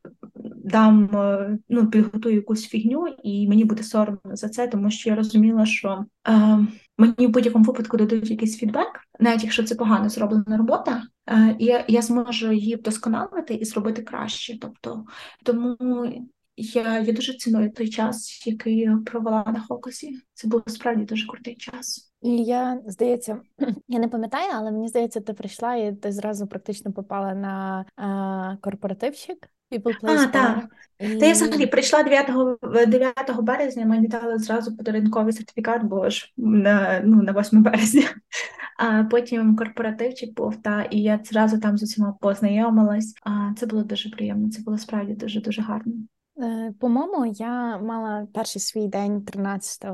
дам, е, ну підготую якусь фігню, і мені буде соромно за це, тому що я розуміла, що е, мені в будь-якому випадку дадуть якийсь фідбек, навіть якщо це погано зроблена робота. Е, я я зможу її вдосконалити і зробити краще. Тобто, тому я я дуже ціную той час, який провела на Хокусі. Це був справді дуже крутий час. І я здається, *clears throat* я не пам'ятаю, але мені здається, ти прийшла і ти зразу практично попала на а, корпоративчик. People Place А, так. І... Та я взагалі прийшла 9 9 березня, мені дали зразу подарунковий сертифікат, бо ж на ну, на 8 березня. А потім корпоративчик був, та і я зразу там з усіма познайомилась. А це було дуже приємно. Це було справді дуже дуже гарно. Е, по-моєму, я мала перший свій день 13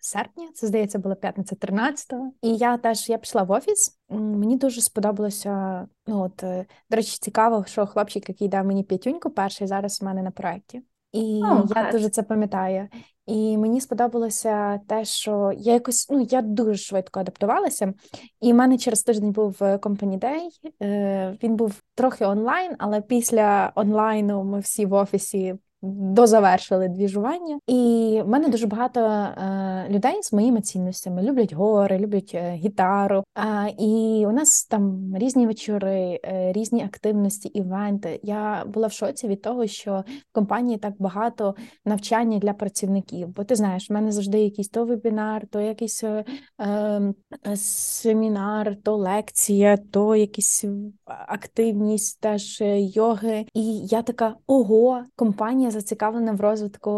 серпня. Це здається, була п'ятниця 13-го. І я теж я пішла в офіс. Мені дуже сподобалося. Ну от е, до речі, цікаво, що хлопчик, який дав мені п'ятюньку, перший зараз в мене на проєкті. І oh, я дуже це пам'ятаю. І мені сподобалося те, що я якось ну я дуже швидко адаптувалася. І в мене через тиждень був е, Company Day, Він був трохи онлайн, але після онлайну ми всі в офісі дозавершили двіжування. І в мене дуже багато е, людей з моїми цінностями люблять гори, люблять е, гітару. А, І у нас там різні вечори, е, різні активності, івенти. Я була в шоці від того, що в компанії так багато навчання для працівників. Бо ти знаєш, в мене завжди якийсь то вебінар, то якийсь е, ем, семінар, то лекція, то якісь активність теж е, йоги. І я така ого, компанія зацікавлена в розвитку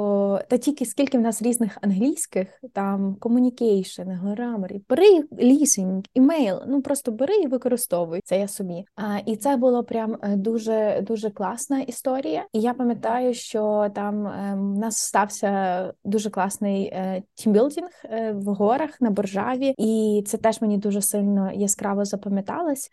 та тільки скільки в нас різних англійських, там communication, grammar, бери listening, імейл, ну просто бери і використовуй це я собі. А, І це було прям е, дуже дуже класна історія. І я пам'ятаю, що там е, в нас стався дуже класний е, тімбілдинг в горах на Боржаві, і це теж мені дуже сильно яскраво запам'яталось.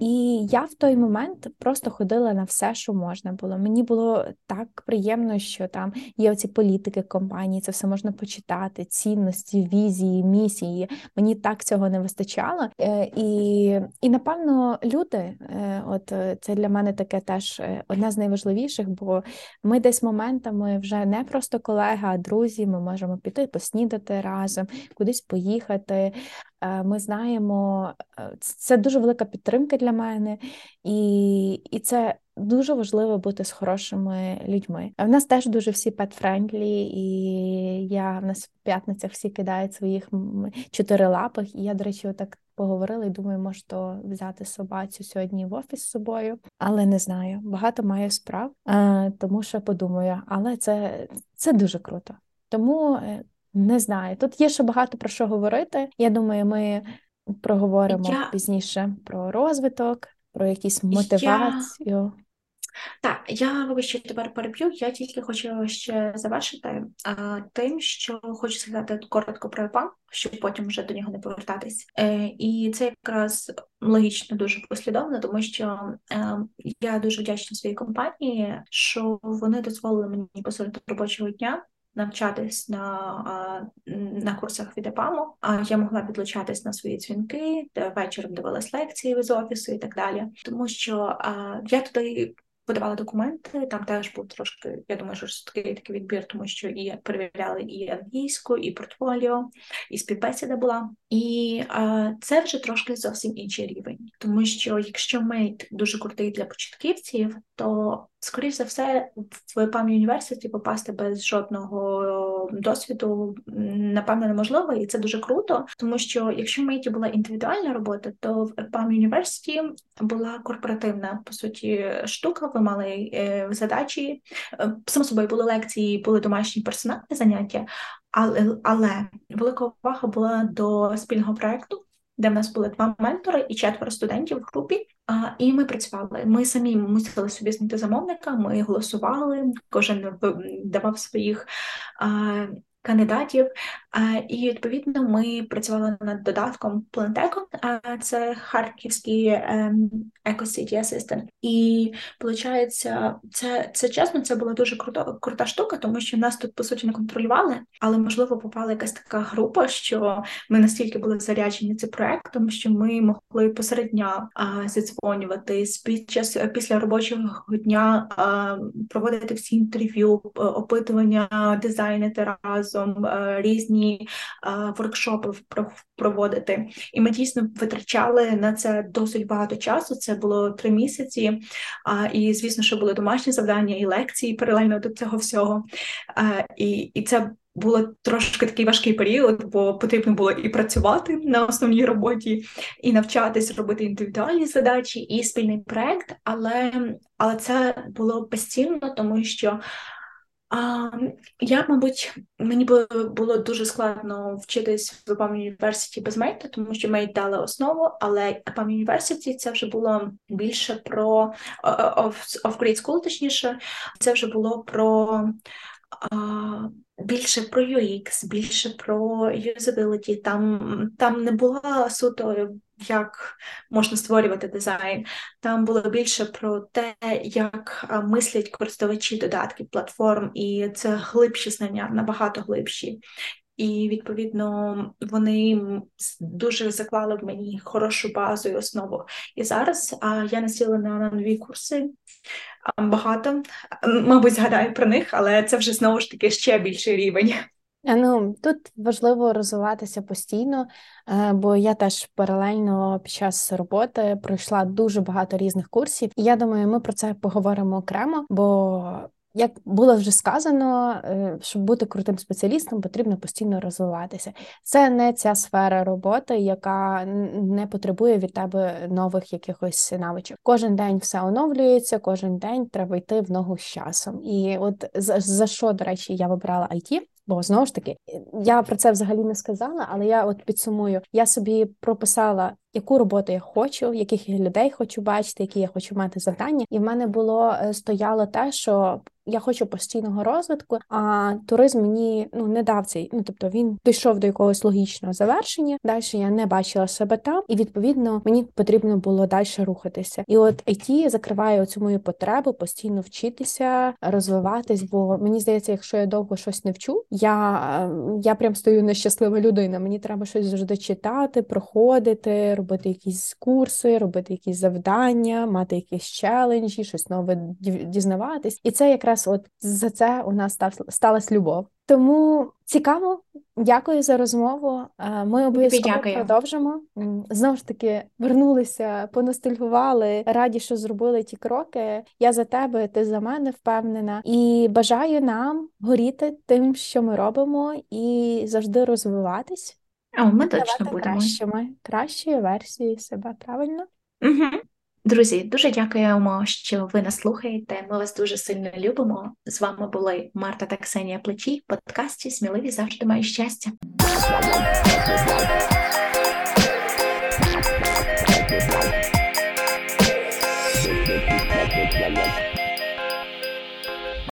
І я в той момент просто ходила на все, що можна було. Мені було так приємно що там є оці політики компанії, це все можна почитати, цінності, візії, місії. Мені так цього не вистачало. Е, і, і напевно, люди, е, от е, це для мене таке теж одне з найважливіших, бо ми десь моментами вже не просто колеги, а друзі. Ми можемо піти поснідати разом, кудись поїхати. Ми знаємо, це дуже велика підтримка для мене, і і це дуже важливо бути з хорошими людьми. В нас теж дуже всі pet-friendly, і я в нас в п'ятницях всі кидають своїх чотирилапих. І я, до речі, отак поговорила і думаю, може то взяти собацю сьогодні в офіс з собою, але не знаю. Багато маю справ, тому що подумаю, але це, це дуже круто. Тому е, не знаю. Тут є ще багато про що говорити. Я думаю, ми проговоримо я... пізніше про розвиток, про якісь мотивацію. Я... Так, я вибачте, тепер переб'ю. Я тільки хочу ще завершити а, тим, що хочу сказати коротко про ЕПА, щоб потім вже до нього не повертатись. Е, І це якраз логічно дуже послідовно, тому що е, я дуже вдячна своїй компанії, що вони дозволили мені посеред робочого дня навчатись на на курсах від ЕПАМу, а я могла підлучатись на свої дзвінки, вечором дивилась лекції з офісу і так далі. Тому що я туди подавала документи, там теж був трошки, я думаю, що такий такий відбір, тому що і перевіряли і англійську, і портфоліо, і співбесіда була. І а, це вже трошки зовсім інший рівень, тому що якщо мейт дуже крутий для початківців, то скоріш за все в PAM університеті попасти без жодного досвіду напевно неможливо, і це дуже круто, тому що якщо в мейті була індивідуальна робота, то в PAM університі була корпоративна по суті штука. Ви мали е, задачі, е, само собою були лекції, були домашні персональні заняття, але але велика увага була до спільного проекту, де в нас були два ментори і четверо студентів в групі. А, І ми працювали. Ми самі мусили собі знайти замовника. Ми голосували, кожен давав своїх а, кандидатів. І відповідно ми працювали над додатком Плентеком, це харківський ем, Assistant. І виходить, це це чесно, це була дуже крута крута штука, тому що нас тут по суті не контролювали, але можливо попала якась така група, що ми настільки були заряджені цим проектом, що ми могли посеред дня зідзвонюватись під час після робочого дня проводити всі інтерв'ю, опитування, дизайнити разом е, різні різні воркшопи проводити. І ми дійсно витрачали на це досить багато часу. Це було три місяці. І звісно, що були домашні завдання і лекції паралельно до цього всього. І, І це було трошки такий важкий період, бо потрібно було і працювати на основній роботі, і навчатись робити індивідуальні задачі, і спільний проект. Але але це було постійно, тому що а, Я, мабуть, мені було дуже складно вчитись в ПАМ університі без мейта, тому що мейт дали основу, але ПАМ університі це вже було більше про off-grade school, точніше, це вже було про більше про UX, більше про юзабіліті. Там там не була суто, як можна створювати дизайн. Там було більше про те, як мислять користувачі додатків платформ, і це глибші знання, набагато глибші. І відповідно вони дуже заклали в мені хорошу базу і основу. І зараз а, я насілена на нові курси багато. Мабуть, згадаю про них, але це вже знову ж таки ще більший рівень. Ну тут важливо розвиватися постійно, е, бо я теж паралельно під час роботи пройшла дуже багато різних курсів, і я думаю, ми про це поговоримо окремо, бо як було вже сказано, е, щоб бути крутим спеціалістом, потрібно постійно розвиватися. Це не ця сфера роботи, яка не потребує від тебе нових якихось навичок. Кожен день все оновлюється, кожен день треба йти в ногу з часом. І от за, за що, до речі, я вибрала IT, Бо знову ж таки, я про це взагалі не сказала, але я от підсумую, я собі прописала, яку роботу я хочу, яких я людей хочу бачити, які я хочу мати завдання. І в мене було е, стояло те, що я хочу постійного розвитку, а туризм мені ну не дав цей. Ну тобто він дійшов до якогось логічного завершення. Далі я не бачила себе там, і відповідно мені потрібно було далі рухатися. І от IT закриває оцю мою потребу постійно вчитися, розвиватись. Бо мені здається, якщо я довго щось не вчу, я я прям стою нещаслива людина. Мені треба щось завжди читати, проходити, робити якісь курси, робити якісь завдання, мати якісь челенджі, щось нове дізнаватись. І це якраз от за це у нас став сталася любов. Тому цікаво, дякую за розмову. Е, ми обов'язково продовжимо. Знову ж таки вернулися, поностальгували, раді, що зробили ті кроки. Я за тебе, ти за мене впевнена, і бажаю нам горіти тим, що ми робимо, і завжди розвиватись. А ми точно будемо кращими, кращою версією себе правильно. Угу. Друзі, дуже дякуємо, що ви нас слухаєте. Ми вас дуже сильно любимо. З вами були Марта та Ксенія Плечі в подкасті Сміливі завжди мають щастя.